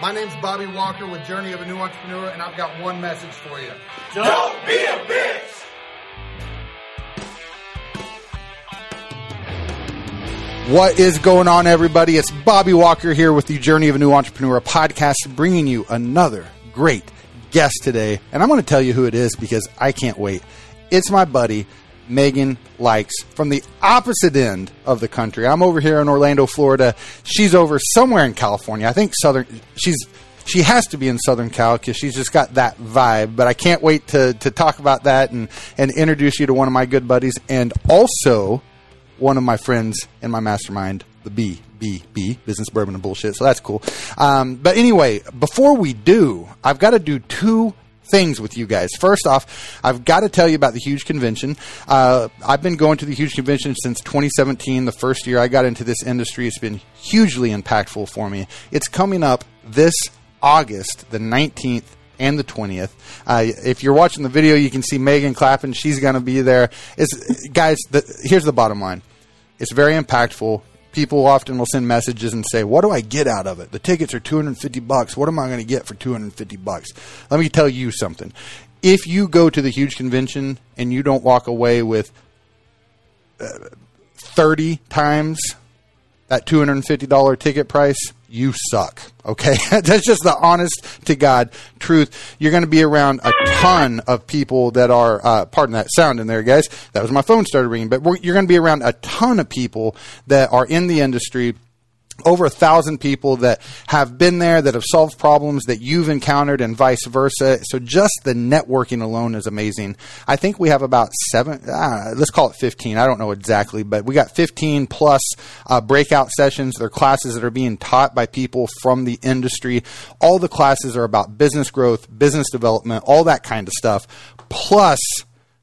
My name's Bobby Walker with Journey of a New Entrepreneur, and I've got one message for you. Don't be a bitch! What is going on, everybody? It's Bobby Walker here with the Journey of a New Entrepreneur podcast, bringing you another great guest today. And I'm going to tell you who it is because I can't wait. It's my buddy, Megan Likes, from the opposite end of the country. I'm over here in Orlando, Florida. She's over somewhere in California. I think Southern. She's she has to be in Southern Cal because she's just got that vibe. But I can't wait to, to talk about that and, and introduce you to one of my good buddies and also one of my friends in my mastermind, the B, B, B, Business Bourbon and Bullshit. So that's cool. Um, but anyway, before we do, I've got to do two things with you guys. First off, I've got to tell you about the huge convention. Uh, I've been going to the huge convention since 2017, the first year I got into this industry. It's been hugely impactful for me. It's coming up this August, the 19th and the 20th. Uh, if you're watching the video, you can see Megan clapping. She's going to be there. It's, guys, the, here's the bottom line. It's very impactful. People often will send messages and say, "What do I get out of it? The tickets are 250 bucks. What am I going to get for 250 bucks?" Let me tell you something. If you go to the huge convention and you don't walk away with uh, 30 times that $250 ticket price, you suck. Okay. That's just the honest to God truth. You're going to be around a ton of people that are, uh, pardon that sound in there, guys. That was my phone started ringing, but you're going to be around a ton of people that are in the industry over a thousand people that have been there that have solved problems that you've encountered and vice versa. So just the networking alone is amazing. I think we have about seven uh, let's call it 15 i don't know exactly but we got 15 plus uh, breakout sessions. They're classes that are being taught by people from the industry. All the classes are about business growth business development all that kind of stuff plus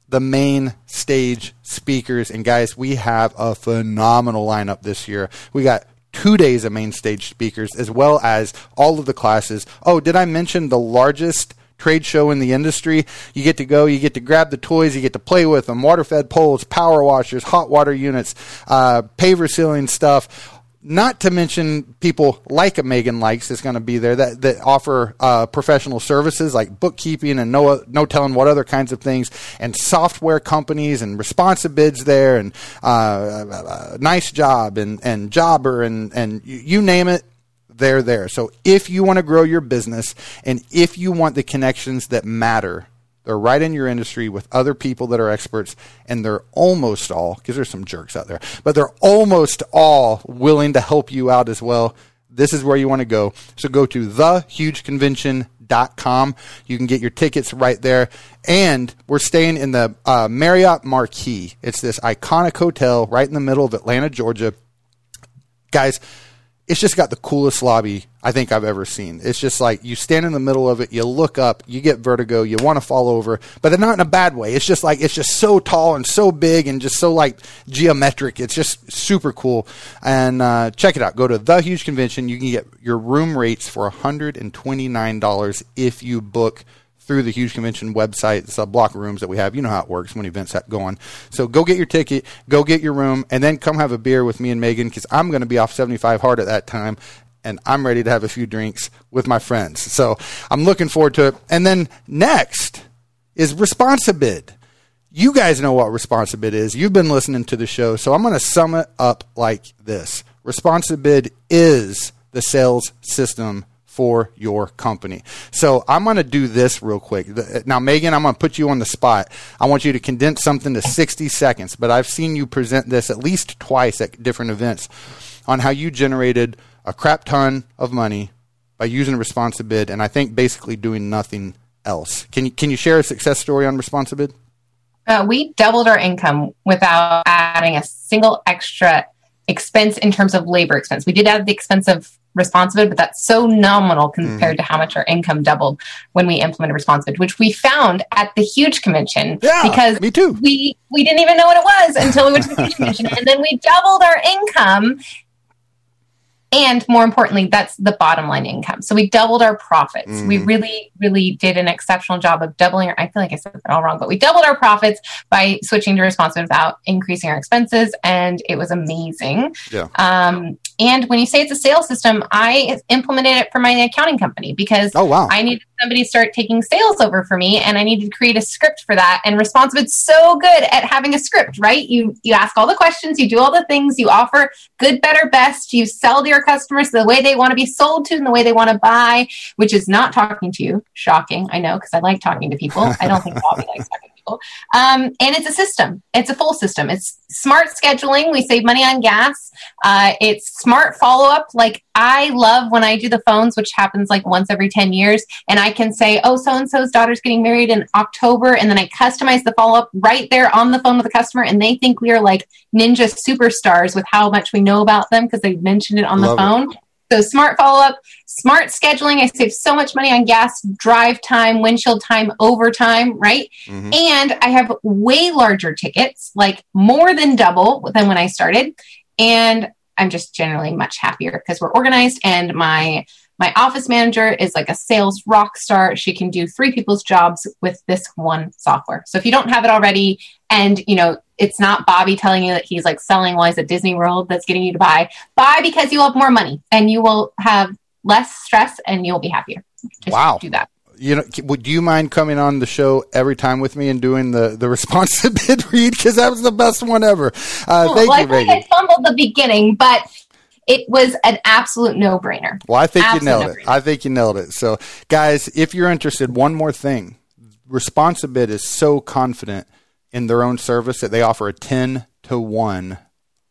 the main stage speakers. And guys, we have a phenomenal lineup this year. We got two days of main stage speakers, as well as all of the classes. Oh, did I mention the largest? trade show in the industry. You get to go, you get to grab the toys, you get to play with them, water fed poles, power washers, hot water units, uh, paver sealing stuff, not to mention people like a Megan likes is going to be there that, that offer uh, professional services like bookkeeping and no no telling what other kinds of things and software companies and Responsibid's there and uh, NiceJob and and jobber and and you name it they're there. So if you want to grow your business and if you want the connections that matter they're right in your industry with other people that are experts, and they're almost all, because there's some jerks out there, but they're almost all willing to help you out as well. This is where you want to go. So go to thehugeconvention.com. You can get your tickets right there. And we're staying in the uh, Marriott Marquis. It's this iconic hotel right in the middle of Atlanta, Georgia. Guys, it's just got the coolest lobby I think I've ever seen. It's just like you stand in the middle of it, you look up, you get vertigo, you want to fall over, but they're not in a bad way. It's just like it's just so tall and so big and just so like geometric. It's just super cool. And uh, check it out. Go to the huge convention. You can get your room rates for $129 if you book through the huge convention website. It's a block rooms that we have. You know how it works when events go on. So go get your ticket, go get your room, and then come have a beer with me and Megan because I'm going to be off 75 hard at that time. And I'm ready to have a few drinks with my friends. So I'm looking forward to it. And then next is Responsibid. You guys know what Responsibid is. You've been listening to the show. So I'm going to sum it up like this Responsibid is the sales system for your company. So I'm going to do this real quick. Now, Megan, I'm going to put you on the spot. I want you to condense something to 60 seconds, but I've seen you present this at least twice at different events on how you generated a crap ton of money by using Responsibid, and I think basically doing nothing else. Can you, can you share a success story on Responsibid? Uh, we doubled our income without adding a single extra expense in terms of labor expense. We did add the expense of Responsibid, but that's so nominal compared mm. to how much our income doubled when we implemented Responsibid, which we found at the huge convention. Yeah, because me too. We we didn't even know what it was until we went to the huge convention, and then we doubled our income. And more importantly, that's the bottom line income. So we doubled our profits. Mm-hmm. We really, really did an exceptional job of doubling. Our, I feel like I said that all wrong, but we doubled our profits by switching to responsive without increasing our expenses, and it was amazing. Yeah. Um, and when you say it's a sales system, I implemented it for my accounting company because oh, wow. I needed somebody to start taking sales over for me and I needed to create a script for that. And Responsive is so good at having a script, right? You you ask all the questions, you do all the things, you offer good, better, best, you sell to your customers the way they want to be sold to and the way they want to buy, which is not talking to you. Shocking, I know, because I like talking to people. I don't think Bobby likes talking people. Um, and it's a system. It's a full system. It's smart scheduling. We save money on gas. Uh, it's smart follow up. Like I love when I do the phones, which happens like once every 10 years, and I can say, oh, so and so's daughter's getting married in October. And then I customize the follow up right there on the phone with the customer. And they think we are like ninja superstars with how much we know about them because they mentioned it on love the phone. It. So smart follow up, smart scheduling. I save so much money on gas, drive time, windshield time, overtime, right? Mm-hmm. And I have way larger tickets, like more than double than when I started. And I'm just generally much happier because we're organized and my my office manager is like a sales rock star. She can do three people's jobs with this one software. So if you don't have it already and you know it's not Bobby telling you that he's like selling while he's at Disney World that's getting you to buy. Buy because you will have more money and you will have less stress and you'll be happier. Just wow. Do that. You know, would you mind coming on the show every time with me and doing the the responsive bid read because that was the best one ever. Uh, thank well, you, I think I fumbled the beginning, but it was an absolute no brainer. Well, I think absolute you nailed no-brainer. it. I think you nailed it. So, guys, if you're interested, one more thing. Responsibid is so confident in their own service that they offer a 10 to 1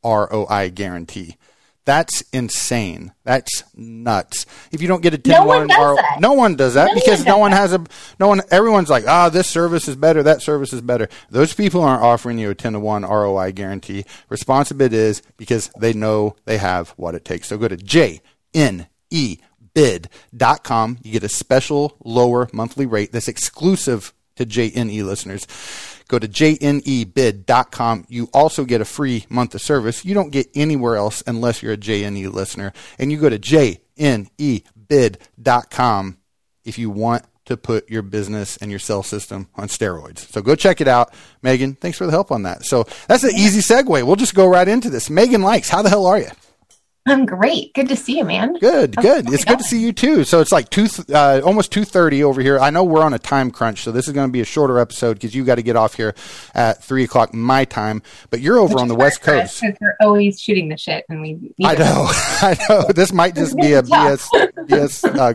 ROI guarantee. That's insane. That's nuts. If you don't get a 10 no one ROI, no one does that no because one no one has a no one everyone's like, "Ah, oh, this service is better, that service is better." Those people aren't offering you a 10 to 1 ROI guarantee. Responsibid is because they know they have what it takes. So go to J N E bid.com. You get a special lower monthly rate that's exclusive to JNE listeners. Go to jnebid.com. You also get a free month of service. You don't get anywhere else unless you're a JNE listener. And you go to jnebid.com if you want to put your business and your cell system on steroids. So go check it out. Megan, thanks for the help on that. So that's an easy segue. We'll just go right into this. Megan Likes, how the hell are you? I'm great. Good to see you, man. Good, good. It's good to see you too. So it's like two, uh, almost two thirty over here. I know we're on a time crunch, so this is going to be a shorter episode because you got to get off here at three o'clock my time. But you're over Which on the West Coast. Because we're always shooting the shit, and we. I know, I know. This might just be a BS, BS uh,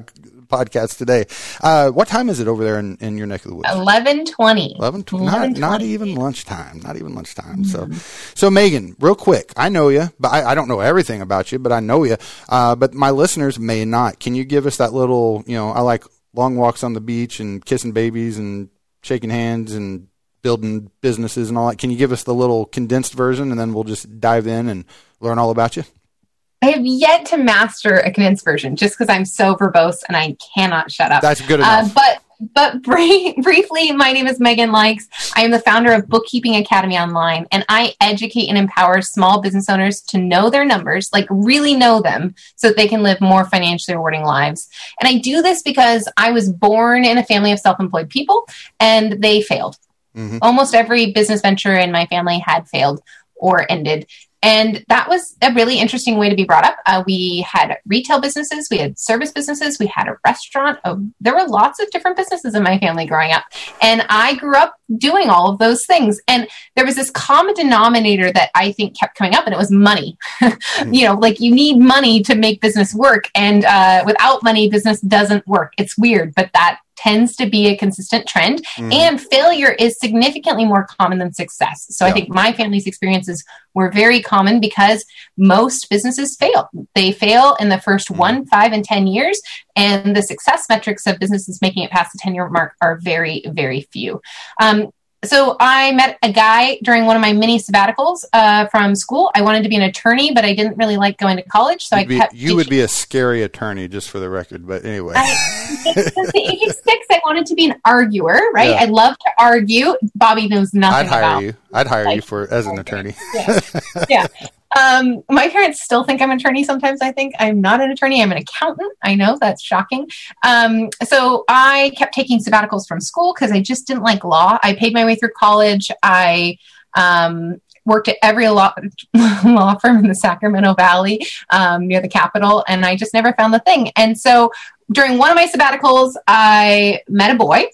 podcast today. Uh, what time is it over there in, in your neck of the woods? Eleven twenty. Eleven twenty. Not, not even lunchtime. Not even lunchtime. Mm-hmm. So, so Megan, real quick, I know you, but I, I don't know everything about you, but I know you. Uh, but my listeners may not. Can you give us that little? You know, I like long walks on the beach and kissing babies and shaking hands and building businesses and all that. Can you give us the little condensed version, and then we'll just dive in and learn all about you? I have yet to master a condensed version just because I'm so verbose and I cannot shut up. That's good enough. Uh, but but briefly, my name is Megan Likes. I am the founder of Bookkeeping Academy Online, and I educate and empower small business owners to know their numbers, like really know them, so that they can live more financially rewarding lives. And I do this because I was born in a family of self employed people and they failed. Mm-hmm. Almost every business venture in my family had failed or ended. And that was a really interesting way to be brought up. Uh, we had retail businesses, we had service businesses, we had a restaurant. Oh, there were lots of different businesses in my family growing up. And I grew up doing all of those things. And there was this common denominator that I think kept coming up, and it was money. You know, like you need money to make business work. And uh, without money, business doesn't work. It's weird, but that tends to be a consistent trend mm-hmm. and failure is significantly more common than success so yeah. i think my family's experiences were very common because most businesses fail they fail in the 1st mm-hmm. one five and ten years and the success metrics of businesses making it past the 10 year mark are very very few um, so I met a guy during one of my mini sabbaticals uh, from school. I wanted to be an attorney, but I didn't really like going to college, so You'd I be, kept. You teaching. would be a scary attorney, just for the record. But anyway, I, the age of six, I wanted to be an arguer. Right? Yeah. I love to argue. Bobby knows nothing. I'd hire about, you. I'd hire like, you for as an attorney. yeah. yeah. Um, my parents still think I'm an attorney. Sometimes I think I'm not an attorney. I'm an accountant. I know that's shocking. Um, so I kept taking sabbaticals from school because I just didn't like law. I paid my way through college. I um, worked at every law, law firm in the Sacramento Valley um, near the Capitol, and I just never found the thing. And so during one of my sabbaticals, I met a boy.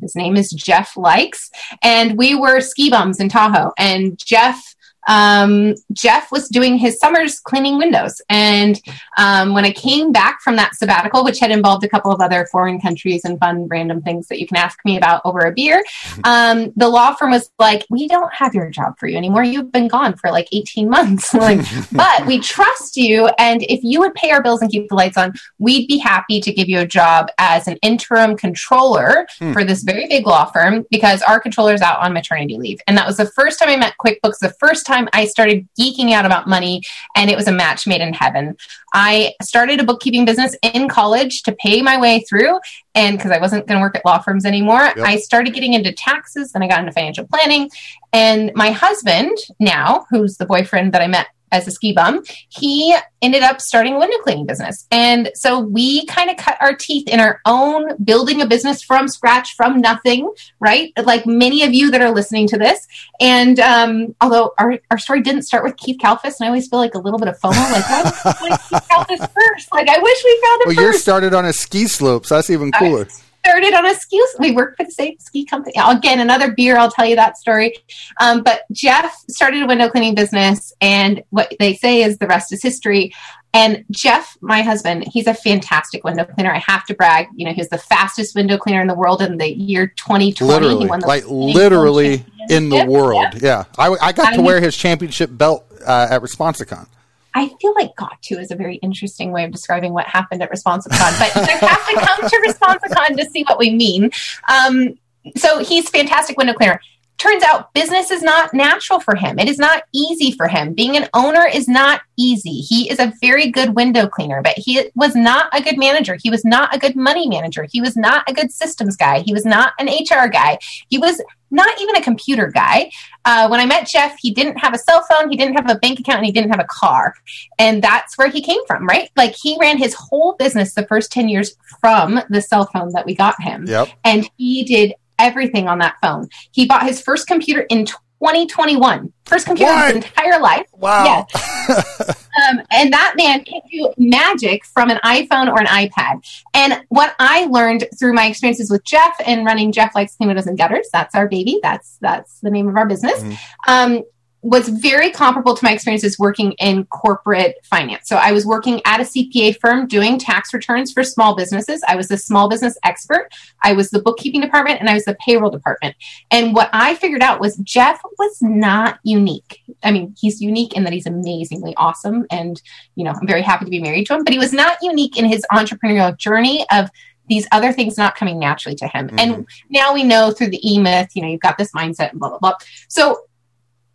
His name is Jeff Likes, and we were ski bums in Tahoe. And Jeff um, Jeff was doing his summers cleaning windows. And um, when I came back from that sabbatical, which had involved a couple of other foreign countries and fun random things that you can ask me about over a beer, um, the law firm was like, "We don't have your job for you anymore. You've been gone for like 18 months. like, but we trust you, and if you would pay our bills and keep the lights on, we'd be happy to give you a job as an interim controller hmm. for this very big law firm because our controller's out on maternity leave." And that was the first time I met QuickBooks. The first time time I started geeking out about money, and it was a match made in heaven. I started a bookkeeping business in college to pay my way through, and because I wasn't going to work at law firms anymore, yep. I started getting into taxes. Then I got into financial planning, and my husband now, who's the boyfriend that I met as a ski bum, he ended up starting a window cleaning business. And so we kind of cut our teeth in our own building a business from scratch, from nothing, right? Like many of you that are listening to this. And um, although our, our story didn't start with Keith Kalfas, and I always feel like a little bit of FOMO, like, why Keith Kalfas first? Like, I wish we found it well, first. you started on a ski slope, so that's even cooler started on a ski. We work for the same ski company. Again, another beer. I'll tell you that story. Um, but Jeff started a window cleaning business, and what they say is the rest is history. And Jeff, my husband, he's a fantastic window cleaner. I have to brag. You know, he's the fastest window cleaner in the world in the year 2020. Literally, like literally in the world. Yeah, yeah. I, I, got I to mean, wear his championship belt uh, at Responsicon. I feel like got to is a very interesting way of describing what happened at Responsicon, but you have to come to Responsicon to see what we mean. Um, so he's fantastic window cleaner. Turns out business is not natural for him. It is not easy for him. Being an owner is not easy. He is a very good window cleaner, but he was not a good manager. He was not a good money manager. He was not a good systems guy. He was not an HR guy. He was not even a computer guy. Uh, when I met Jeff, he didn't have a cell phone, he didn't have a bank account, and he didn't have a car. And that's where he came from, right? Like he ran his whole business the first 10 years from the cell phone that we got him. Yep. And he did everything on that phone. He bought his first computer in 2021. First computer what? his entire life. Wow. um, and that man can do magic from an iPhone or an iPad. And what I learned through my experiences with Jeff and running Jeff Likes Clean Windows and Gutters, that's our baby. That's that's the name of our business. Mm-hmm. Um, was very comparable to my experiences working in corporate finance. So I was working at a CPA firm doing tax returns for small businesses. I was the small business expert. I was the bookkeeping department and I was the payroll department. And what I figured out was Jeff was not unique. I mean, he's unique in that he's amazingly awesome and, you know, I'm very happy to be married to him, but he was not unique in his entrepreneurial journey of these other things not coming naturally to him. Mm-hmm. And now we know through the E myth, you know, you've got this mindset and blah, blah, blah. So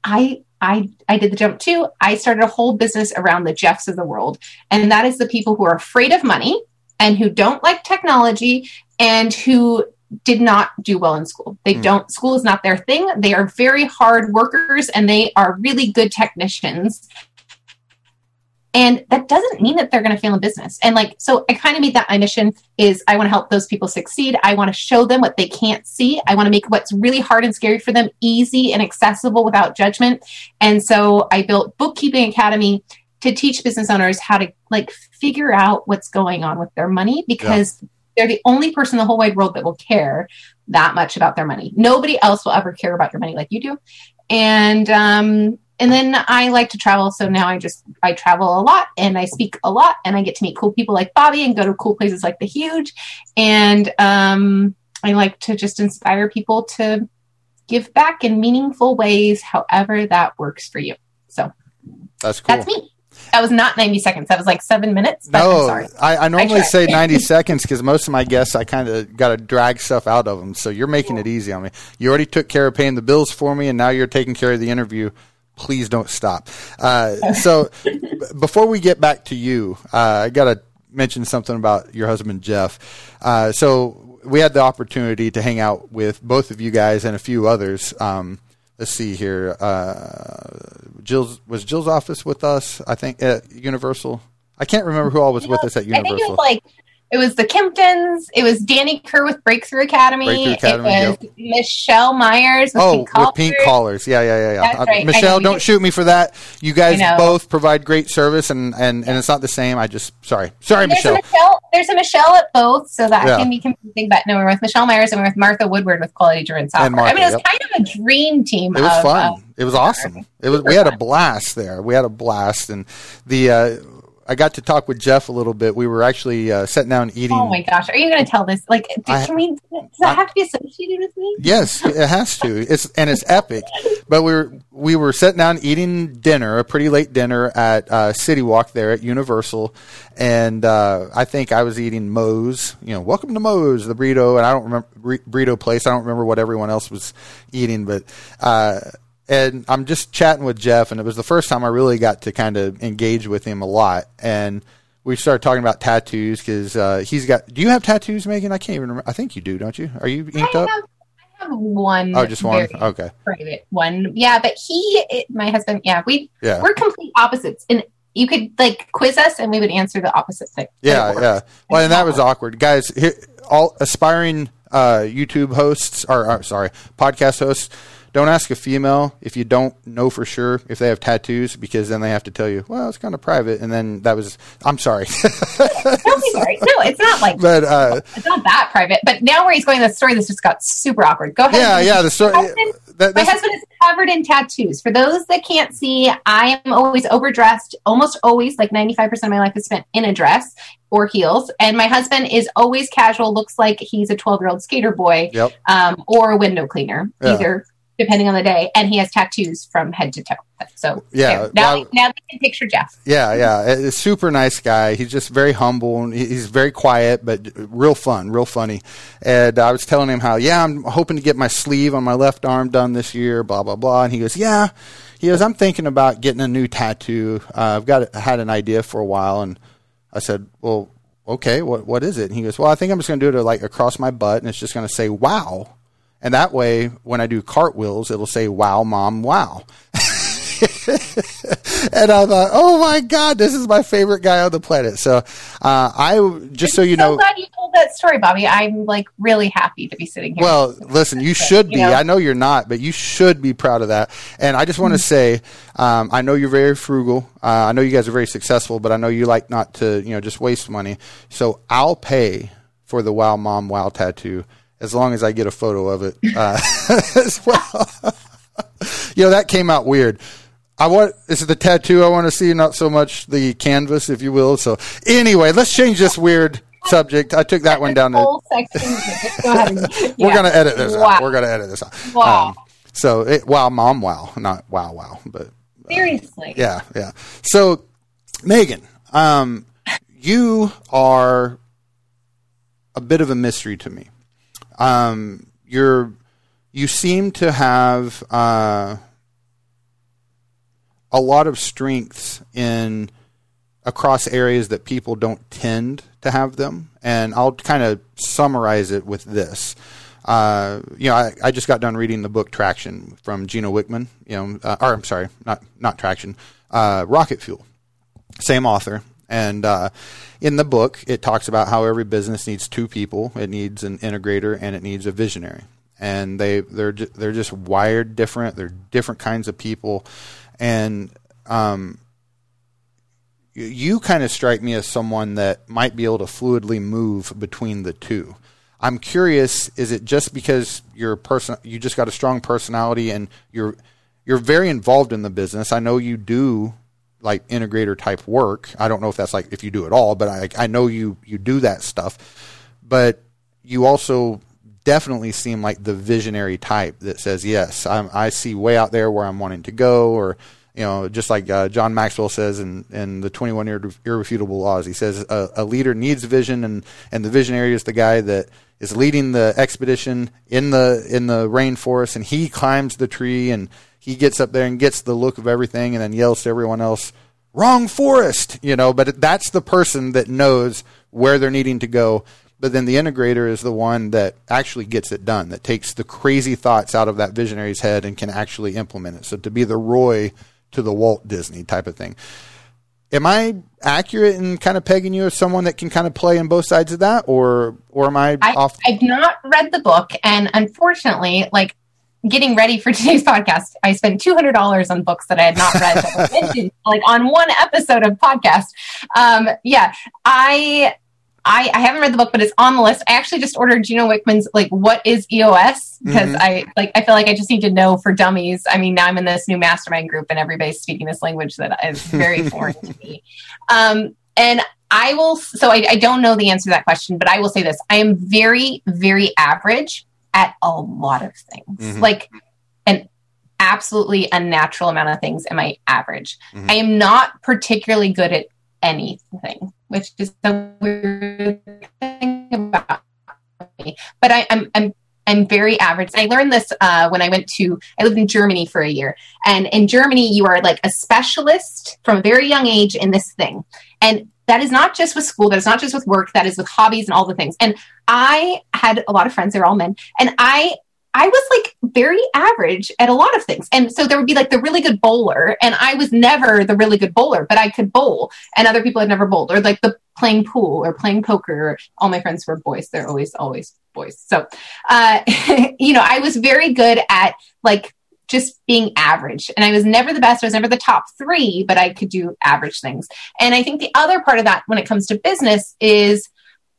I I I did the jump too. I started a whole business around the Jeffs of the world, and that is the people who are afraid of money and who don't like technology and who did not do well in school. They mm. don't school is not their thing. They are very hard workers and they are really good technicians and that doesn't mean that they're going to fail in business. And like so i kind of made that my mission is i want to help those people succeed. I want to show them what they can't see. I want to make what's really hard and scary for them easy and accessible without judgment. And so i built bookkeeping academy to teach business owners how to like figure out what's going on with their money because yeah. they're the only person in the whole wide world that will care that much about their money. Nobody else will ever care about your money like you do. And um and then I like to travel, so now I just I travel a lot and I speak a lot, and I get to meet cool people like Bobby and go to cool places like the Huge, and um, I like to just inspire people to give back in meaningful ways, however that works for you. So that's cool. That's me. That was not 90 seconds. That was like seven minutes. no, I, I, normally I say 90 seconds because most of my guests, I kind of got to drag stuff out of them. So you're making it easy on me. You already took care of paying the bills for me, and now you're taking care of the interview please don't stop. Uh, so before we get back to you, uh, I got to mention something about your husband, Jeff. Uh, so we had the opportunity to hang out with both of you guys and a few others um, let's see here. Uh, Jill's was Jill's office with us. I think at Universal. I can't remember who all was with us at I think it Universal. was like it was the Kimptons. It was Danny Kerr with Breakthrough Academy. Breakthrough Academy, it was Michelle Myers with Oh, Pink with pink Collars. collars. Yeah, yeah, yeah, yeah. That's Uh, right. Michelle, don't shoot me for that. You guys both provide great service, and, and, and it's not the same. I just sorry, sorry, There's Michelle. a Michelle. There's a Michelle at both, so that Yeah. can be confusing. But no, we're with Michelle Myers and we're with Martha Woodward with Quality Driven Software. Martha, I mean, it was yep. kind of a dream team. It was of, fun. uh, it was awesome. It was. We had a blast there. We had a blast, and the uh, I got to talk with Jeff a little bit. We were actually uh, sitting down eating. oh my gosh, are you going to tell this? Like, do, I- can we? Does that have to be associated with me? Yes, it has to. It's and it's epic. But we were we were sitting down eating dinner, a pretty late dinner at uh, City Walk there at Universal, and uh, I think I was eating Moe's. You know, welcome to Moe's, the burrito, and I don't remember burrito place. I don't remember what everyone else was eating, but. Uh, and I'm just chatting with Jeff, and it was the first time I really got to kind of engage with him a lot. And we started talking about tattoos because uh, he's got. Do you have tattoos, Megan? I can't even remember. I think you do, don't you? Are you inked I up? have, I have one. Oh, just one. Okay. Private one. Yeah, but he, it, my husband, yeah, we Yeah. we're complete opposites, and you could like quiz us, and we would answer the opposite thing. Yeah, yeah. Well, and that was awkward, guys. Here, all aspiring uh, YouTube hosts, or, or sorry, podcast hosts, don't ask a female if you don't know for sure if they have tattoos, because then they have to tell you, well, it's kind of private, and then that was. I'm sorry, Don't be sorry. No, it's not like but uh, it's not that private. But now where he's going, the story this just got super awkward. Go ahead. yeah, yeah. The story. My husband, That, my husband is covered in tattoos. For those that can't see, I am always overdressed. Almost always, like ninety five percent of my life is spent in a dress or heels. And my husband is always casual. Looks like he's a twelve year old skater boy Yep. um, or a window cleaner, Yeah. either depending on the day. And he has tattoos from head to toe. So Yeah, there. now, well- now they can picture Jeff. Yeah, yeah. A super nice guy. He's just very humble and he's very quiet, but real fun, real funny. And I was telling him how, yeah, I'm hoping to get my sleeve on my left arm done this year, blah, blah, blah. And he goes, yeah. He goes, I'm thinking about getting a new tattoo. Uh, I've got had an idea for a while. And I said, well, okay, what, what is it? And he goes, well, I think I'm just going to do it like across my butt and it's just going to say, wow. And that way, when I do cartwheels, it'll say, wow, mom, wow. and I thought, oh my god, this is my favorite guy on the planet. So, uh, I just so you so know, glad you told that story, Bobby. I'm like really happy to be sitting here. well, listen, you should be. You know? I know you're not, but you should be proud of that. And I just want to say, um, I know you're very frugal. Uh, I know you guys are very successful, but I know you like not to, you know, just waste money. So I'll pay for the Wow Mom Wow tattoo as long as I get a photo of it uh, as well. you know, that came out weird. I want is it the tattoo I want to see, not so much the canvas, if you will. So anyway, let's change this weird subject. I took that one down. To, whole section. Go ahead and, we're gonna edit this Wow. out. We're gonna edit this out. Wow. so it, wow, mom, wow, not wow, wow, but Seriously. yeah, yeah. So Megan, um, you are a bit of a mystery to me. Um, you're you seem to have uh, a lot of strengths in across areas that people don't tend to have them. And I'll kind of summarize it with this. Uh, you know, I, I just got done reading the book Traction from Gino Wickman. You know, uh, or I'm sorry, not not Traction, uh, Rocket Fuel. Same author. And uh, in the book, it talks about how every business needs two people. It needs an integrator and it needs a visionary. And they they're they're just wired different. They're different kinds of people, and um, you- you kind of strike me as someone that might be able to fluidly move between the two. I'm curious, is it just because you're person you just got a strong personality and you're you're very involved in the business. I know you do like integrator type work. I don't know if that's like if you do it all, but I I know you you do that stuff. But you also definitely seem like the visionary type that says, "Yes, I'm, I see way out there where I'm wanting to go," or you know, just like uh, John Maxwell says in, in the 21 Irre- irrefutable laws, he says a, a leader needs vision, and, and the visionary is the guy that is leading the expedition in the in the rainforest, and he climbs the tree and he gets up there and gets the look of everything, and then yells to everyone else, "Wrong forest!" You know, but that's the person that knows where they're needing to go but then the integrator is the one that actually gets it done, that takes the crazy thoughts out of that visionary's head and can actually implement it. So to be the Roy to the Walt Disney type of thing. Am I accurate in kind of pegging you as someone that can kind of play in both sides of that, or or am I, I off? I've not read the book, and unfortunately, like getting ready for today's podcast, I spent two hundred dollars on books that I had not read that were mentioned, like on one episode of podcast. Um, yeah, I I, I haven't read the book, but it's on the list. I actually just ordered Gino Wickman's like "What is EOS?" because Mhm. I like I feel like I just need to know for dummies. I mean, now I'm in this new mastermind group, and everybody's speaking this language that is very foreign to me. Um, and I will. So I, I don't know the answer to that question, but I will say this: I am very, very average at a lot of things. Mhm. Like an absolutely unnatural amount of things. Am I average? Mhm. I am not particularly good at anything, which is the weird thing about me. But I, I'm I'm I'm very average. I learned this uh, when I went to I lived in Germany for a year, and in Germany you are like a specialist from a very young age in this thing, and that is not just with school. That is not just with work. That is with hobbies and all the things. And I had a lot of friends. They were all men, and I I was like very average at a lot of things. And so there would be like the really good bowler, and I was never the really good bowler, but I could bowl, and other people had never bowled, or like the playing pool or playing poker. All my friends were boys. They're always, always boys. So, uh, you know, I was very good at like just being average. And I was never the best. I was never the top three, but I could do average things. And I think the other part of that when it comes to business is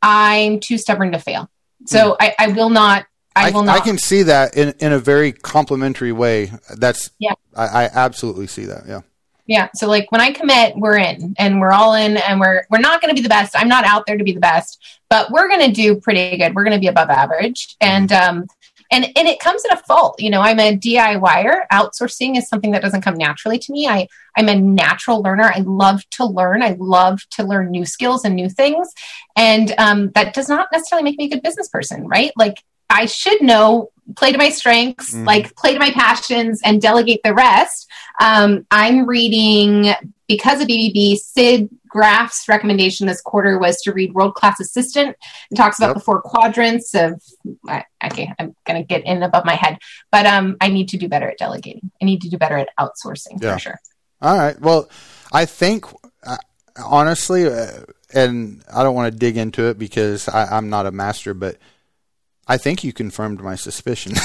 I'm too stubborn to fail. So I, I will not. I, I, will not. I can see that in, in a very complimentary way. That's Yeah. I, I absolutely see that. Yeah. Yeah. So like when I commit, we're in and we're all in and we're we're not going to be the best. I'm not out there to be the best, but we're going to do pretty good. We're going to be above average. And um and and it comes at a fault. You know, I'm a DIYer. Outsourcing is something that doesn't come naturally to me. I I'm a natural learner. I love to learn. I love to learn new skills and new things. And um that does not necessarily make me a good business person, right? Like I should know play to my strengths, Mhm. like play to my passions and delegate the rest. Um, I'm reading because of BBB. Sid Graff's recommendation this quarter was to read World Class Assistant. It talks about Yep. the four quadrants of. I- Okay, I'm going to get in above my head, but um, I need to do better at delegating. I need to do better at outsourcing Yeah. for sure. All right. Well, I think uh, honestly, uh, and I don't want to dig into it because I, I'm not a master, but I think you confirmed my suspicion.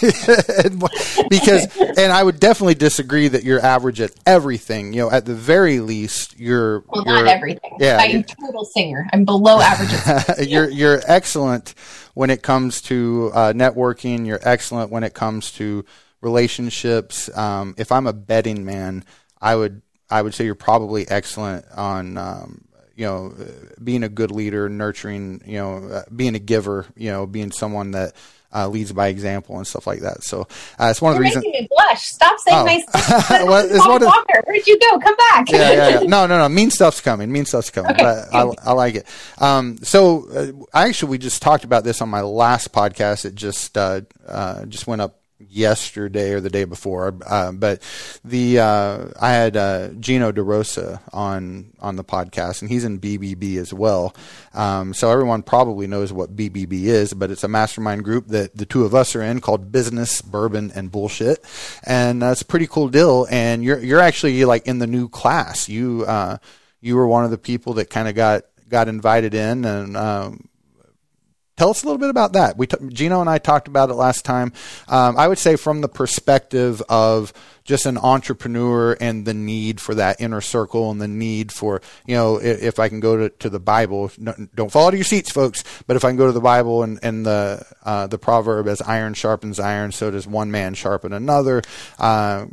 because, and I would definitely disagree that you're average at everything. You know, at the very least, you're Well, you're, not everything. yeah, I'm a total singer. I'm below average. At you're you're excellent when it comes to uh, networking. You're excellent when it comes to relationships. Um, if I'm a betting man, I would I would say you're probably excellent on um, you know being a good leader, nurturing, you know, uh, being a giver, you know, being someone that. Uh, leads by example and stuff like that. So uh, it's one of the reasons. making me blush. Stop saying Oh. nice things. Well, it's one Walker, where'd you go? Come back. yeah, yeah, yeah. No, no, no. Mean stuff's coming. Mean stuff's coming. Okay, But I, I like it. Um, so uh, actually, we just talked about this on my last podcast. It just uh, uh, just went up yesterday or the day before. Uh, but the uh, I had uh, Gino DeRosa on on the podcast, and he's in BBB as well. Um, so everyone probably knows what BBB is, but it's a mastermind group that the two of us are in called Business Bourbon and Bullshit, and that's a pretty cool deal. And you're you're actually like in the new class. You uh, you were one of the people that kind of got got invited in and. Um, Tell us a little bit about that. We t- Gino and I talked about it last time. Um, I would say from the perspective of just an entrepreneur and the need for that inner circle and the need for you know if, if I can go to, to the Bible, no, don't fall out of your seats, folks. But if I can go to the Bible and, and the uh, the proverb as iron sharpens iron, so does one man sharpen another. Uh,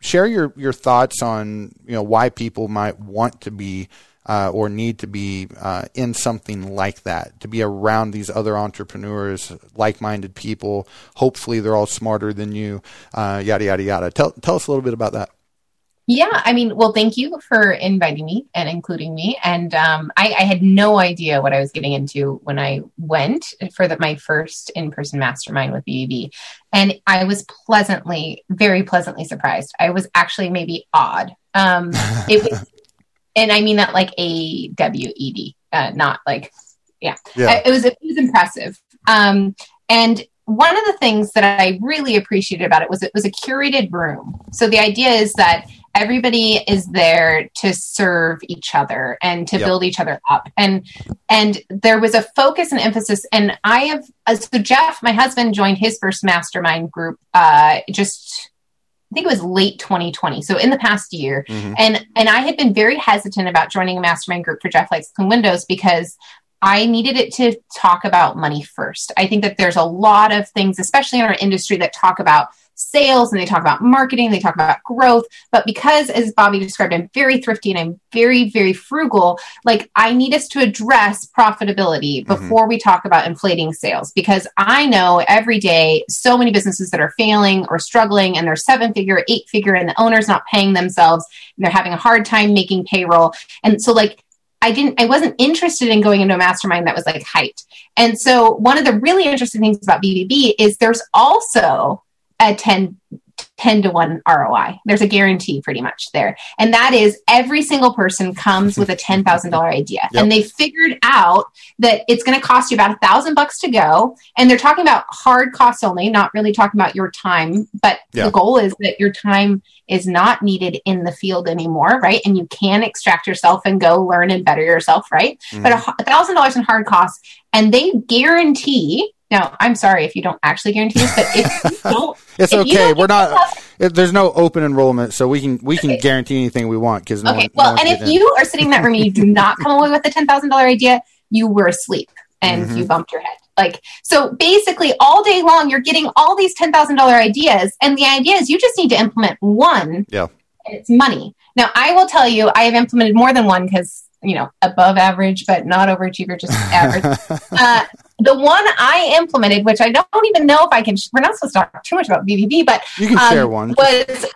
share your your thoughts on you know why people might want to be uh, or need to be uh, in something like that to be around these other entrepreneurs like-minded people hopefully they're all smarter than you uh, yada yada yada tell, tell us a little bit about that Yeah, I mean, well, thank you for inviting me and including me. And um, I, I had no idea what I was getting into when I went for the, my first in-person mastermind with BBB, and I was pleasantly, very pleasantly surprised. I was actually maybe odd. Um, it was, and I mean that like a W E D, uh, not like Yeah, Yeah. it was it was impressive. Um, and one of the things that I really appreciated about it was it was a curated room. So the idea is that everybody is there to serve each other and to Yep. build each other up and and there was a focus and emphasis and i have uh, so jeff my husband joined his first mastermind group uh just i think it was late 2020 so in the past year Mhm. and and i had been very hesitant about joining a mastermind group for jeff likes clean windows because I needed it to talk about money first. I think that there's a lot of things, especially in our industry, that talk about sales and they talk about marketing, they talk about growth. But because, as Bobby described, I'm very thrifty and I'm very, very frugal, like I need us to address profitability mm-hmm. before we talk about inflating sales. Because I know every day so many businesses that are failing or struggling and they're seven figure, eight figure, and the owner's not paying themselves and they're having a hard time making payroll. And so, like, I didn't, I wasn't interested in going into a mastermind that was like hyped. And so one of the really interesting things about BBB is there's also a 10, 10 to 1 ROI. There's a guarantee pretty much there. And that is every single person comes with a $10,000 idea. Yep. And they figured out that it's going to cost you about a thousand bucks to go. And they're talking about hard costs only, not really talking about your time. But Yeah. the goal is that your time is not needed in the field anymore, right? And you can extract yourself and go learn and better yourself, right? Mm-hmm. But a a thousand dollars in hard costs, and they guarantee. Now, I'm sorry if you don't actually guarantee this, but if you don't, It's if okay. don't We're not. If there's no open enrollment, so we can we can Okay. guarantee anything we want because no okay, one, well, one's and if in. you are sitting in that room and you do not come away with a ten thousand dollar idea, you were asleep and Mhm. you bumped your head. Like so, basically, all day long, you're getting all these ten thousand dollar ideas, and the idea is you just need to implement one. Yeah. and it's money. Now, I will tell you, I have implemented more than one because you know above average, but not overachiever, just average. uh, the one I implemented, which I don't even know if I can. We're not supposed to talk too much about BBB, but you can um, share one. was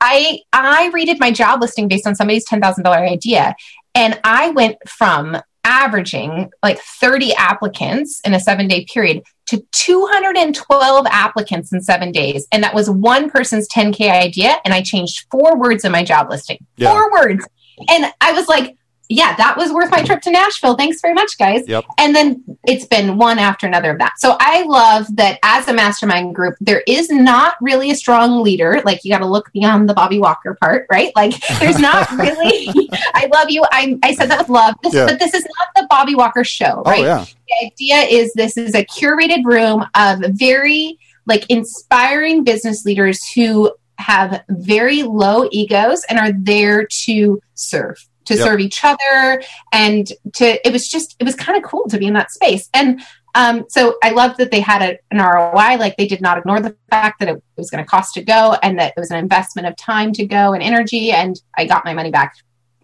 I I redid my job listing based on somebody's ten thousand dollar idea, and I went from averaging like 30 applicants in a seven day period to 212 applicants in seven days and that was one person's 10k idea and i changed four words in my job listing Yeah. four words and i was like yeah that was worth my trip to nashville thanks very much guys Yep. and then it's been one after another of that. So I love that as a mastermind group, there is not really a strong leader. Like you got to look beyond the Bobby Walker part, right? Like there's not really. I love you. I, I said that with love, this, Yeah. but this is not the Bobby Walker show, Oh right? yeah, the idea is this is a curated room of very like inspiring business leaders who have very low egos and are there to serve to Yep. serve each other and to it was just it was kind of cool to be in that space and um, so I loved that they had a, an ROI. Like they did not ignore the fact that it was going to cost to go, and that it was an investment of time to go and energy. And I got my money back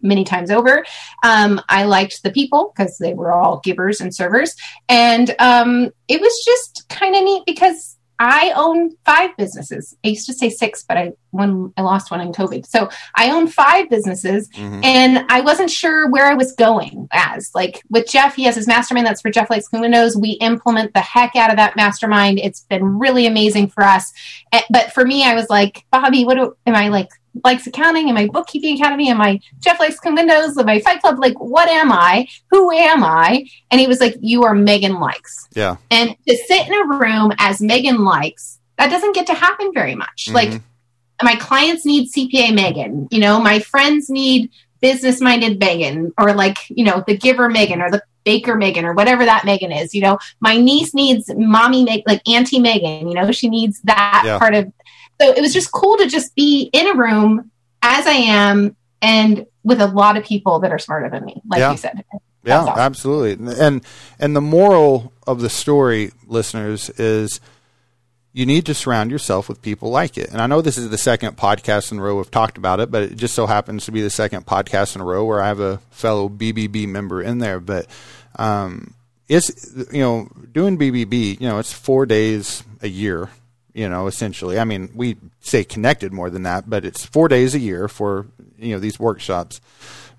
many times over. Um, I liked the people because they were all givers and servers. And um, it was just kind of neat because I own five businesses. I used to say six, but I when I lost one in COVID. So I own five businesses Mhm. and I wasn't sure where I was going as. Like with Jeff, he has his mastermind that's for Jeff Likes Windows. We implement the heck out of that mastermind. It's been really amazing for us. Eh, But for me, I was like, Bobby, what do, am I like? Likes accounting? Am I bookkeeping academy? Am I Jeff Likes Clean Windows? Am I Fight Club? Like, what am I? Who am I? And he was like, You are Megan Likes. yeah. And to sit in a room as Megan likes, that doesn't get to happen very much. Mhm. Like my clients need CPA Megan, you know, my friends need business minded Megan, or like, you know, the giver Megan or the baker Megan or whatever that Megan is. You know, my niece needs mommy Meg like Auntie Megan, you know, she needs that Yeah. part of so it was just cool to just be in a room as I am and with a lot of people that are smarter than me, like Yeah. you said. Yeah, awesome. absolutely. And and the moral of the story, listeners, is you need to surround yourself with people like it. And I know this is the second podcast in a row we've talked about it, but it just so happens to be the second podcast in a row where I have a fellow BBB member in there. But um, it's you know doing BBB, you know, it's four days a year. You know, essentially. I mean, we say connected more than that, but it's four days a year for you know these workshops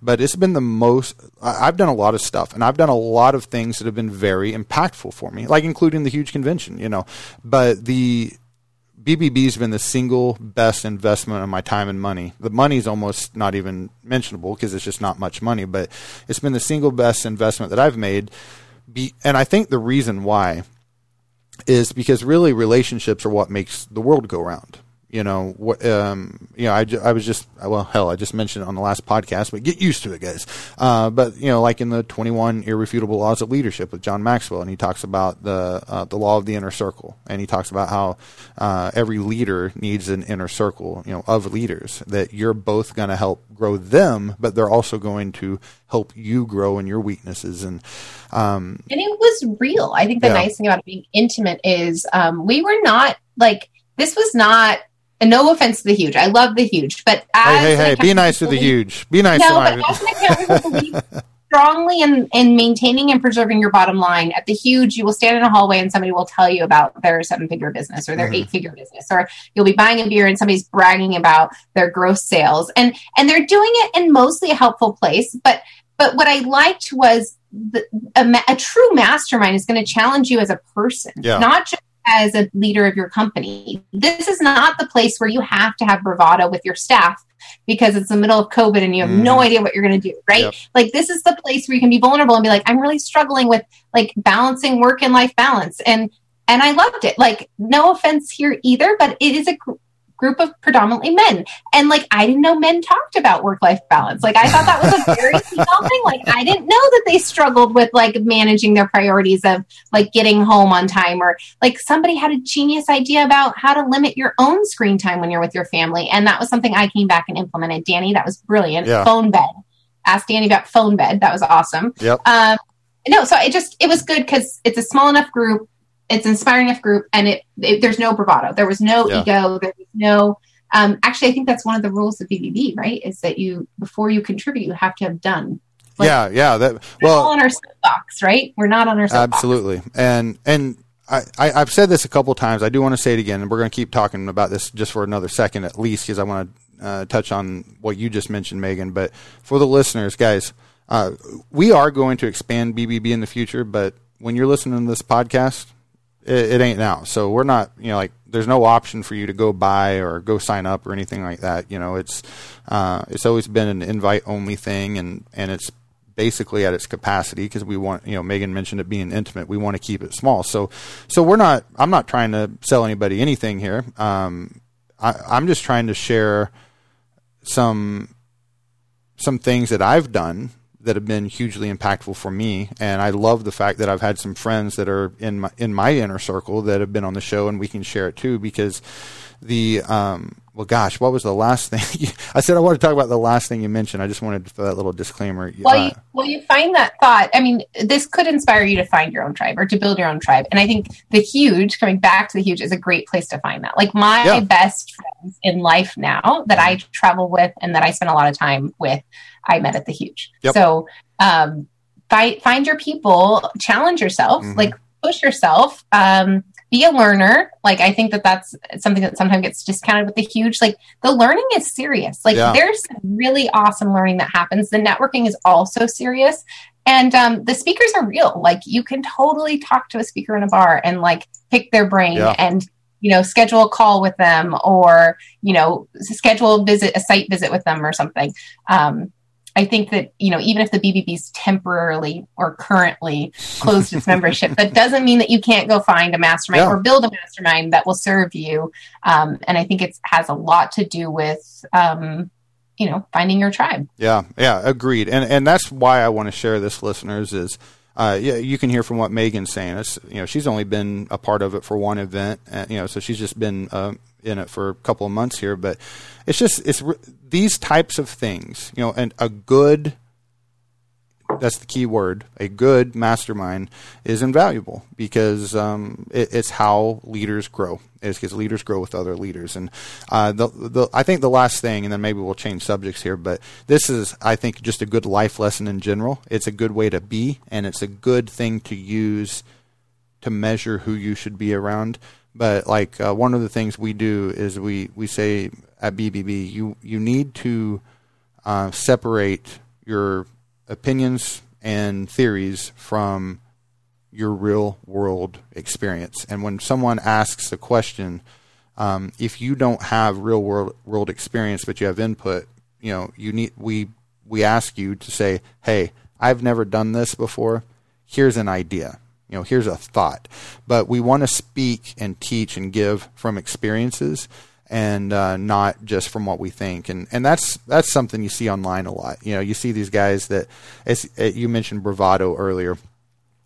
but it's been the most i've done a lot of stuff and i've done a lot of things that have been very impactful for me like including the huge convention you know but the BBB's been the single best investment of my time and money. The money's almost not even mentionable because it's just not much money, but it's been the single best investment that I've made be, and I think the reason why is because really relationships are what makes the world go round you know what um you know I, ju- I was just well hell i just mentioned it on the last podcast but get used to it guys uh but you know like in the 21 irrefutable laws of leadership with john maxwell and he talks about the uh, the law of the inner circle and he talks about how uh, every leader needs an inner circle you know of leaders that you're both going to help grow them but they're also going to help you grow in your weaknesses and um and it was real i think the Yeah. nice thing about being intimate is um, we were not like this was not and no offense to the huge i love the huge but as hey hey hey be nice to the huge be nice no, to but as an accountant who believes strongly in, in maintaining and preserving your bottom line, at the huge, you will stand in a hallway and somebody will tell you about their seven figure business or their Mhm. eight figure business, or you'll be buying a beer and somebody's bragging about their gross sales, and and they're doing it in mostly a helpful place. But but what I liked was the, a, a true mastermind is going to challenge you as a person, Yeah. not just as a leader of your company. This is not the place where you have to have bravado with your staff because it's the middle of COVID and you have no Mhm. idea what you're going to do, right? Yep. Like this is the place where you can be vulnerable and be like, I'm really struggling with like balancing work and life balance, and and I loved it. Like no offense here either, but it is a group of predominantly men, and like I didn't know men talked about work life balance. Like I thought that was a very female thing. Like I didn't know that they struggled with like managing their priorities of like getting home on time or like somebody had a genius idea about how to limit your own screen time when you're with your family and that was something i came back and implemented danny that was brilliant Yeah. phone bed ask danny about phone bed that was awesome Yep. um no so it just it was good because it's a small enough group it's an inspiring enough group and it, it there's no bravado there was no Yeah. ego there was no um actually i think that's one of the rules of bbb right is that you before you contribute you have to have done Like- yeah yeah that we're all well on our soapbox right we're not on our soapbox absolutely and and I, I, I've said this a couple times. I do want to say it again, and we're going to keep talking about this just for another second at least, because I want to uh, touch on what you just mentioned, Megan. But for the listeners, guys, uh, we are going to expand BBB in the future. But when you're listening to this podcast, it, it ain't now. So we're not, you know, like there's no option for you to go buy or go sign up or anything like that. You know, it's uh, it's always been an invite only thing, and and it's basically at its capacity because we want you know Megan mentioned it being intimate we want to keep it small so so we're not I'm not trying to sell anybody anything here um, I, I'm just trying to share some some things that I've done that have been hugely impactful for me and I love the fact that I've had some friends that are in my in my inner circle that have been on the show and we can share it too because the um well gosh what was the last thing you, I said I want to talk about the last thing you mentioned I just wanted for that little disclaimer Well, Uh, you, well, you find that thought. I mean, this could inspire you to find your own tribe or to build your own tribe. And I think the huge, coming back to the huge, is a great place to find that. Like my Yeah. best friends in life now that I travel with and that I spend a lot of time with, I met at the huge. Yep. So, um, find find your people, challenge yourself, Mhm. like push yourself. Um, be a learner. Like I think that that's something that sometimes gets discounted with the huge. Like the learning is serious. Like Yeah. there's really awesome learning that happens. The networking is also serious. And um, the speakers are real. Like you can totally talk to a speaker in a bar and like pick their brain Yeah. and you know schedule a call with them or you know schedule a visit a site visit with them or something. Um, I think that you know even if the BBB's temporarily or currently closed its membership, that doesn't mean that you can't go find a mastermind Yeah. or build a mastermind that will serve you. Um, and I think it has a lot to do with um, you know finding your tribe. Yeah, yeah, agreed. And and that's why I want to share this, listeners. Is uh, yeah, you can hear from what Megan's saying. It's you know she's only been a part of it for one event, uh, you know, so she's just been uh, in it for a couple of months here. But it's just it's these types of things, you know, and a good that's the key word. A good mastermind is invaluable because um, it, it's how leaders grow. It's because leaders grow with other leaders. And uh, the, the, I think the last thing, and then maybe we'll change subjects here, but this is, I think, just a good life lesson in general. It's a good way to be, and it's a good thing to use to measure who you should be around. But like uh, one of the things we do is we, we say at BBB, you you need to uh, separate your opinions and theories from your real world experience. And when someone asks a question, um, if you don't have real world world experience but you have input, you know, you need we we ask you to say, "Hey, I've never done this before. here's an idea. You know, here's a thought. But we want to speak and teach and give from experiences and uh, not just from what we think. And and that's that's something you see online a lot. You know, you see these guys that, as, you mentioned bravado earlier,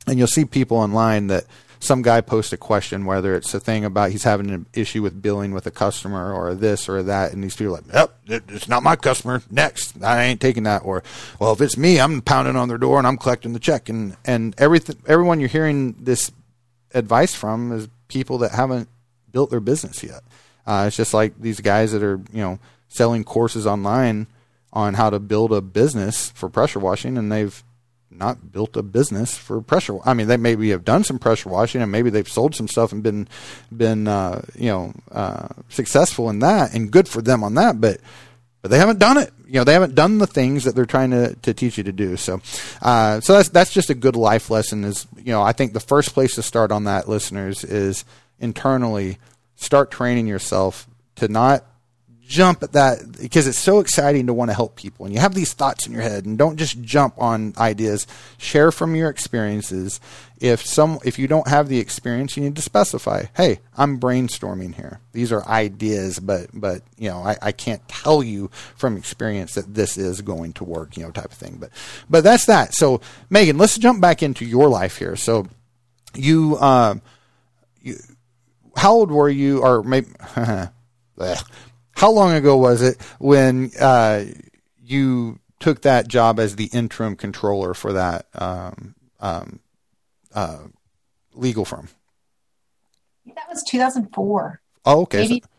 and you'll see people online that some guy posts a question, whether it's a thing about he's having an issue with billing with a customer or this or that, and these people are like, "Yep, it's not my customer. Next, I ain't taking that." Or, "Well, if it's me, I'm pounding on their door and I'm collecting the check." And and everything, everyone you're hearing this advice from is people that haven't built their business yet. Uh, it's just like these guys that are you know selling courses online on how to build a business for pressure washing, and they've not built a business for pressure. I mean, they maybe have done some pressure washing, and maybe they've sold some stuff and been been uh, you know uh, successful in that, and good for them on that. But but they haven't done it. You know, they haven't done the things that they're trying to, to teach you to do. So uh, so that's that's just a good life lesson. Is you know, I think the first place to start on that, listeners, is internally start training yourself to not jump at that because it's so exciting to want to help people and you have these thoughts in your head and don't just jump on ideas. Share from your experiences. If some if you don't have the experience you need to specify hey i'm brainstorming here. These are ideas but but you know i, I can't tell you from experience that this is going to work you know type of thing. But but that's that. So megan let's jump back into your life here. So you um you how old were you or maybe how long ago was it when uh, you took that job as the interim controller for that um, um, uh, legal firm? That was 2004. Oh, okay. Maybe, so,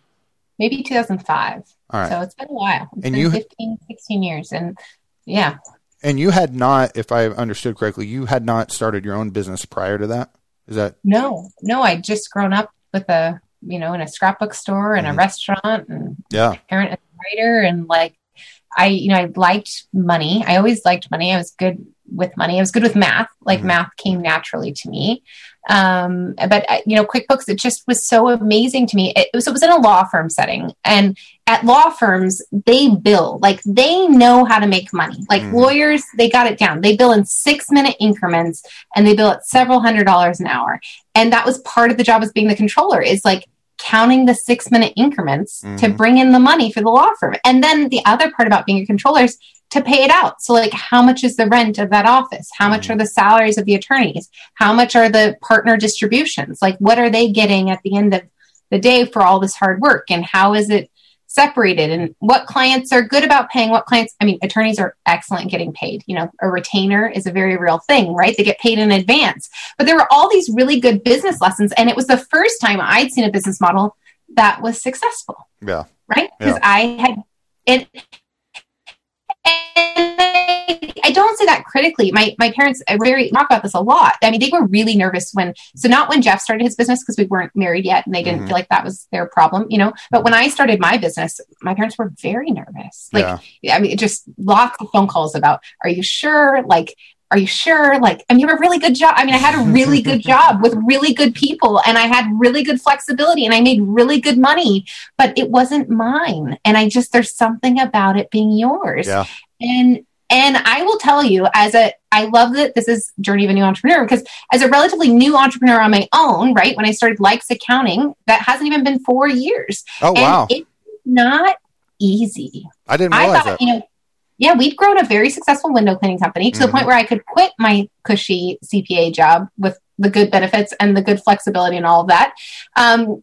maybe 2005. All right. So it's been a while. It's and been you 15, 16 years. And yeah. And you had not, if I understood correctly, you had not started your own business prior to that. Is that? No, no. I'd just grown up with a you know, in a scrapbook store and mm-hmm. a restaurant and yeah, parent and writer and like I, you know, I liked money. I always liked money. I was good with money. I was good with math. Like mm-hmm. math came naturally to me. Um, but uh, you know, QuickBooks, it just was so amazing to me. It, it was, it was in a law firm setting and at law firms, they bill, like they know how to make money. Like mm-hmm. lawyers, they got it down. They bill in six minute increments and they bill at several hundred dollars an hour. And that was part of the job as being the controller is like, counting the six minute increments mm-hmm. to bring in the money for the law firm. And then the other part about being a controller is to pay it out. So, like, how much is the rent of that office? How much are the salaries of the attorneys? How much are the partner distributions? Like, what are they getting at the end of the day for all this hard work? And how is it separated and what clients are good about paying what clients i mean attorneys are excellent getting paid. You know a retainer is a very real thing right? They get paid in advance. But there were all these really good business lessons and it was the first time i'd seen a business model that was successful. Yeah. Right? Because yeah. i had it and don't say that critically. My my parents I very talk about this a lot. I mean, they were really nervous when so not when Jeff started his business because we weren't married yet and they didn't mm-hmm. feel like that was their problem, you know. But when I started my business, my parents were very nervous. Like yeah. I mean, just lots of phone calls about, "Are you sure?" Like are you sure? Like, I mean, you have a really good job. I mean, I had a really good job with really good people and I had really good flexibility and I made really good money, but it wasn't mine. And I just, there's something about it being yours. Yeah. And and I will tell you, as a, I love that this is Journey of a New Entrepreneur because as a relatively new entrepreneur on my own, right, when I started Likes Accounting, that hasn't even been four years. Oh, and wow. It's not easy. I didn't realize I thought, that. You know, yeah, we'd grown a very successful window cleaning company to mm-hmm. the point where I could quit my cushy CPA job with the good benefits and the good flexibility and all of that. Um,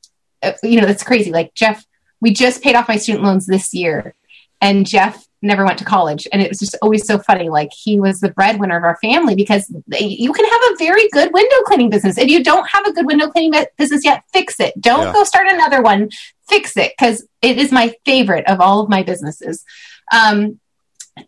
you know, that's crazy. Like Jeff, we just paid off my student loans this year, and Jeff never went to college. And it was just always so funny. Like he was the breadwinner of our family because you can have a very good window cleaning business. If you don't have a good window cleaning business yet fix it. Don't yeah. go start another one. Fix it because it is my favorite of all of my businesses. Um,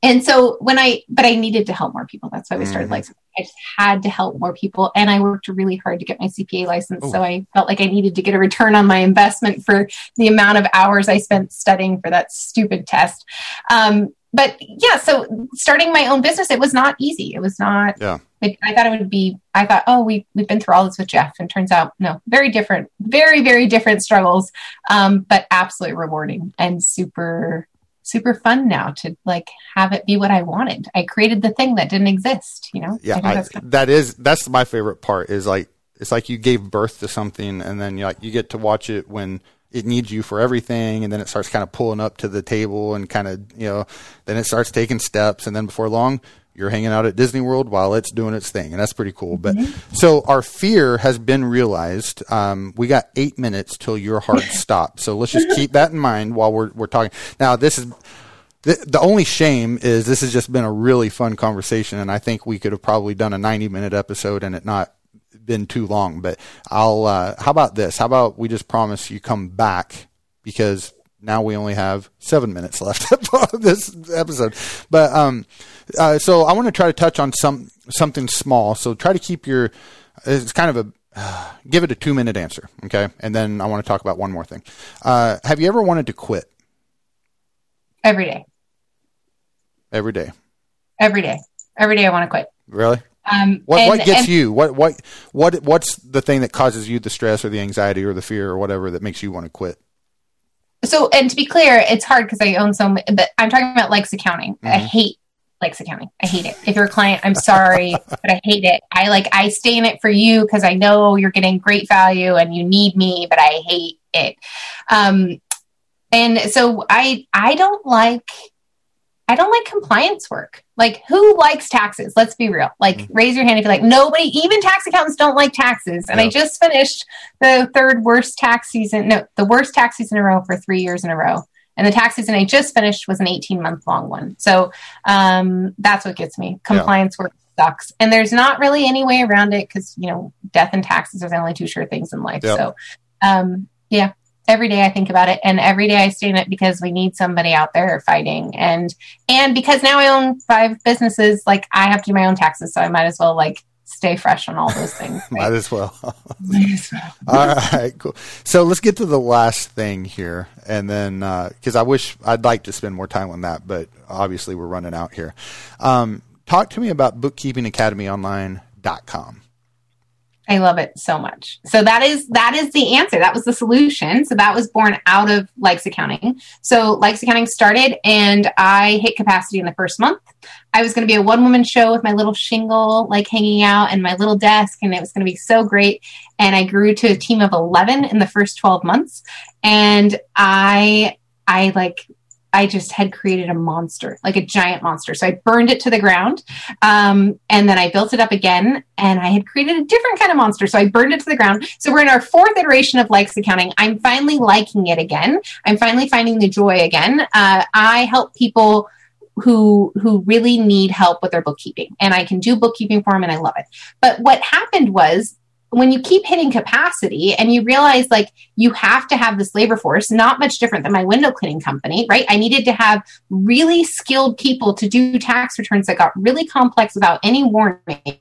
and so when I, but I needed to help more people. That's why we started mm-hmm. like, I just had to help more people. And I worked really hard to get my CPA license. Ooh. So I felt like I needed to get a return on my investment for the amount of hours I spent studying for that stupid test. Um, but yeah, so starting my own business, it was not easy. It was not, yeah. I, I thought it would be, I thought, oh, we, we've been through all this with Jeff and turns out, no, very different, very, very different struggles. Um, but absolutely rewarding and super, super fun now to like have it be what I wanted. I created the thing that didn't exist, you know? Yeah, I, that is that's my favorite part is like it's like you gave birth to something and then you like you get to watch it when it needs you for everything and then it starts kind of pulling up to the table and kind of you know then it starts taking steps and then before long you're hanging out at Disney World while it's doing its thing, and that's pretty cool. But mm-hmm. so our fear has been realized. Um, we got eight minutes till your heart stops. so let's just keep that in mind while we're we're talking. Now, this is the, the only shame is this has just been a really fun conversation, and I think we could have probably done a 90 minute episode and it not been too long. But I'll. Uh, how about this? How about we just promise you come back because now we only have seven minutes left of this episode. But um, uh, so I want to try to touch on some something small. So try to keep your. It's kind of a. Uh, give it a two minute answer, okay? And then I want to talk about one more thing. Uh, have you ever wanted to quit? Every day. Every day. Every day. Every day I want to quit. Really? Um, what and, what gets and, you? What what what what's the thing that causes you the stress or the anxiety or the fear or whatever that makes you want to quit? So, and to be clear, it's hard because I own so many, but I'm talking about Likes accounting. Mm-hmm. I hate Likes accounting. I hate it. If you're a client, I'm sorry, but I hate it. I like, I stay in it for you because I know you're getting great value and you need me, but I hate it. Um, and so I, I don't like, I don't like compliance work. Like, who likes taxes? Let's be real. Like, mm-hmm. raise your hand if you like. Nobody, even tax accountants, don't like taxes. And I just finished the third worst tax season. No, the worst tax season in a row for three years in a row. And the tax season I just finished was an 18 month long one. So um, that's what gets me. Compliance yeah. work sucks. And there's not really any way around it because, you know, death and taxes are the only two sure things in life. Yep. So, um, yeah, every day I think about it and every day I stay in it because we need somebody out there fighting and and because now I own five businesses like I have to do my own taxes so I might as well like stay fresh on all those things. Right? might as well. all right, cool. So let's get to the last thing here and then because uh, I wish I'd like to spend more time on that but obviously we're running out here. Um, talk to me about bookkeepingacademyonline.com. I love it so much. So that is that is the answer. That was the solution. So that was born out of likes Accounting. So likes Accounting started and I hit capacity in the first month. I was going to be a one woman show with my little shingle like hanging out and my little desk and it was going to be so great and I grew to a team of 11 in the first 12 months and I I like I just had created a monster, like a giant monster. So I burned it to the ground. Um, and then I built it up again and I had created a different kind of monster. So I burned it to the ground. So we're in our fourth iteration of likes accounting. I'm finally liking it again. I'm finally finding the joy again. Uh, I help people who who really need help with their bookkeeping and I can do bookkeeping for them and I love it. But what happened was when you keep hitting capacity and you realize like you have to have this labor force, not much different than my window cleaning company, right? I needed to have really skilled people to do tax returns that got really complex without any warning.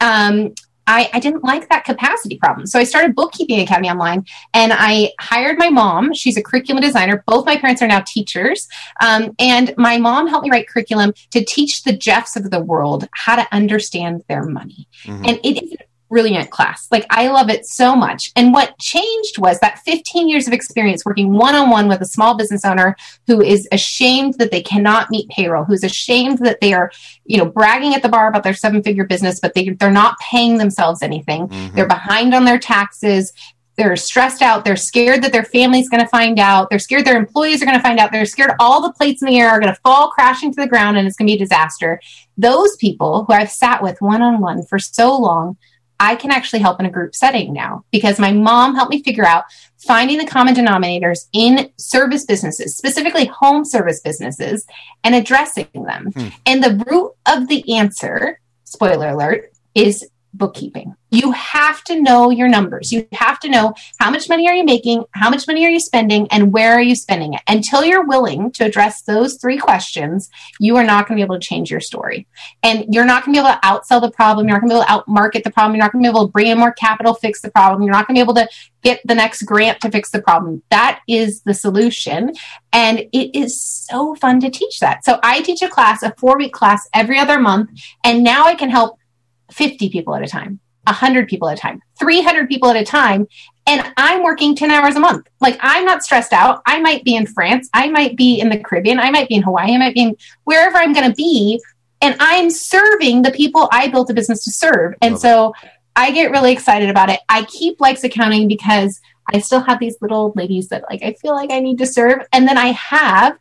Um, I, I, didn't like that capacity problem. So I started Bookkeeping Academy online and I hired my mom. She's a curriculum designer. Both my parents are now teachers. Um, and my mom helped me write curriculum to teach the Jeffs of the world how to understand their money. Mm-hmm. And it is brilliant class. Like I love it so much. And what changed was that 15 years of experience working one on one with a small business owner who is ashamed that they cannot meet payroll, who's ashamed that they are, you know, bragging at the bar about their seven figure business, but they, they're not paying themselves anything. Mm-hmm. They're behind on their taxes they're stressed out. They're scared that their family's going to find out. They're scared their employees are going to find out. They're scared all the plates in the air are going to fall crashing to the ground and it's going to be a disaster. Those people who I've sat with one on one for so long I can actually help in a group setting now because my mom helped me figure out finding the common denominators in service businesses, specifically home service businesses, and addressing them. Hmm. And the root of the answer, spoiler alert, is bookkeeping. You have to know your numbers. You have to know how much money are you making, how much money are you spending, and where are you spending it. Until you're willing to address those three questions, you are not going to be able to change your story. And you're not going to be able to outsell the problem. You're not going to be able to outmarket the problem. You're not going to be able to bring in more capital, fix the problem. You're not going to be able to get the next grant to fix the problem. That is the solution. And it is so fun to teach that. So I teach a class, a four week class every other month. And now I can help 50 people at a time. 100 people at a time, 300 people at a time. And I'm working 10 hours a month. Like I'm not stressed out. I might be in France. I might be in the Caribbean. I might be in Hawaii. I might be in wherever I'm going to be. And I'm serving the people I built a business to serve. And so I get really excited about it. I keep likes accounting because I still have these little ladies that like I feel like I need to serve. And then I have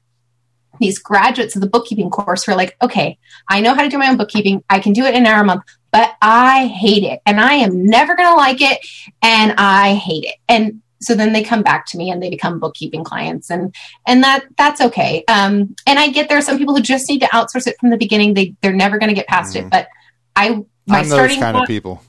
these graduates of the bookkeeping course who are like, okay, I know how to do my own bookkeeping. I can do it in an hour a month, but I hate it and I am never going to like it. And I hate it. And so then they come back to me and they become bookkeeping clients and and that that's okay um and i get there are some people who just need to outsource it from the beginning they they're never going to get past it but i my I'm starting kind thought, of people.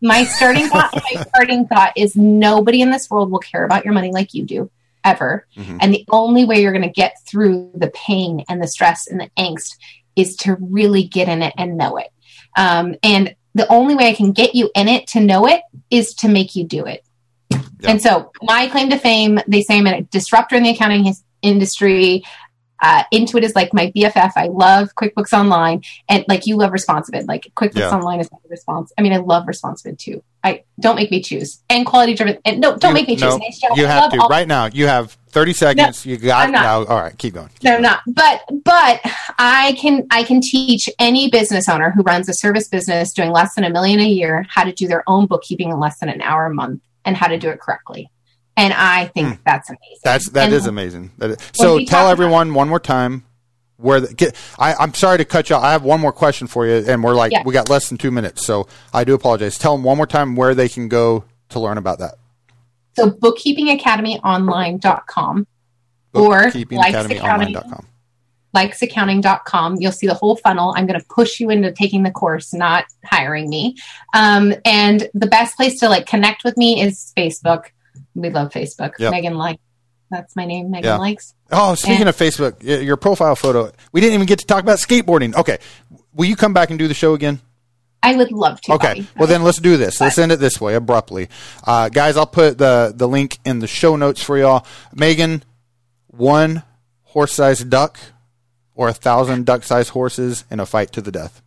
my starting thought my starting thought is nobody in this world will care about your money like you do ever Mhm. and the only way you're going to get through the pain and the stress and the angst is to really get in it and know it um, and the only way i can get you in it to know it is to make you do it Yeah. and so my claim to fame they say i'm a disruptor in the accounting industry uh, Intuit is like my BFF. I love QuickBooks Online, and like you love Responsibid. Like QuickBooks Yeah. Online is my response. I mean, I love Responsibid too. I don't make me choose and quality driven. And no, don't You- make me choose. no, you I have to all- right now. You have 30 seconds. you got now. All right, keep going. Keep No, I'm not. But but I can I can teach any business owner who runs a service business doing less than a million a year how to do their own bookkeeping in less than an hour a month and how to do it correctly. And I think that's amazing. Hmm. That's that is amazing. That is- so tell everyone one more time where the, get. I, I'm sorry to cut you. off. I have one more question for you, and we're like Yeah. we got less than two minutes, so I do apologize. Tell them one more time where they can go to learn about that. So bookkeepingacademyonline.com or BookkeepingAcademyOnline.com. likesaccounting.com. You'll see the whole funnel. I'm going to push you into taking the course, not hiring me. Um, and the best place to like connect with me is Facebook. We love Facebook. Yep. Megan likes. That's my name. Megan Yeah. Likes. Oh, speaking And- of Facebook, your profile photo. We didn't even get to talk about skateboarding. Okay, will you come back and do the show again? I would love to. Okay. Bobby. Well, then let's do this. Let's end it this way abruptly, uh, guys. I'll put the the link in the show notes for y'all. Megan, one horse-sized duck or a thousand duck-sized horses in a fight to the death.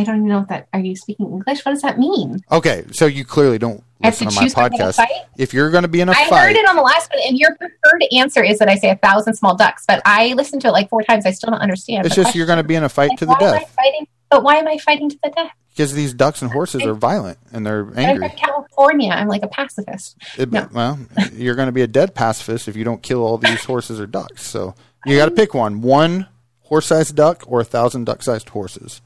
I, don't even know what that. Are you speaking English? What does that mean? Okay, so you clearly don't have to listen to my choose if I'm gonna podcast. If you're going to be in a I fight, I heard it on the last one, and your preferred answer is that I say a thousand small ducks, but I listened to it like four times. I still don't understand. it's just you're going to be in a fight Like, to the why am I death fighting? But why am I fighting to the death? because these ducks and horses are violent and they're angry. I'm from California. I'm like a pacifist. It- No. Well, you're going to be a dead pacifist if you don't kill all these horses or ducks. So you got to pick one: one horse-sized duck or a thousand duck-sized horses.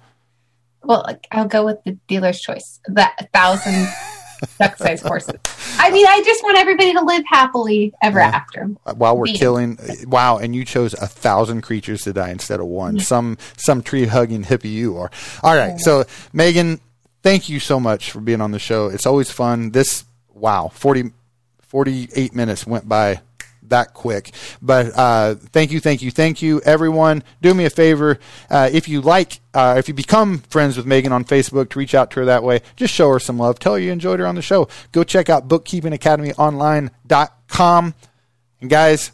Well, like, I'll go with the dealer's choice. That thousand duck-sized horses. I mean, I just want everybody to live happily ever Yeah. after. Uh, While we're Me. killing, wow! And you chose a thousand creatures to die instead of one. Some some tree-hugging hippie you are. All right, so Megan, thank you so much for being on the show. It's always fun. This wow, 40, 48 minutes went by that quick. But uh, thank you, thank you, thank you, everyone. Do me a favor, uh, if you like, uh, if you become friends with Megan on Facebook, to reach out to her that way. Just show her some love. Tell her you enjoyed her on the show. Go check out bookkeepingacademyonline.com. And guys,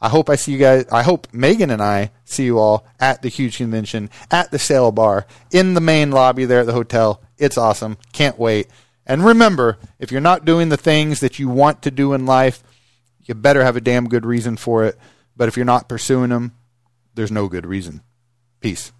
I hope I see you guys. I hope Megan and I see you all at the huge convention at the sale bar in the main lobby there at the hotel. It's awesome. Can't wait. And remember, if you're not doing the things that you want to do in life, you better have a damn good reason for it. But if you're not pursuing them, there's no good reason. Peace.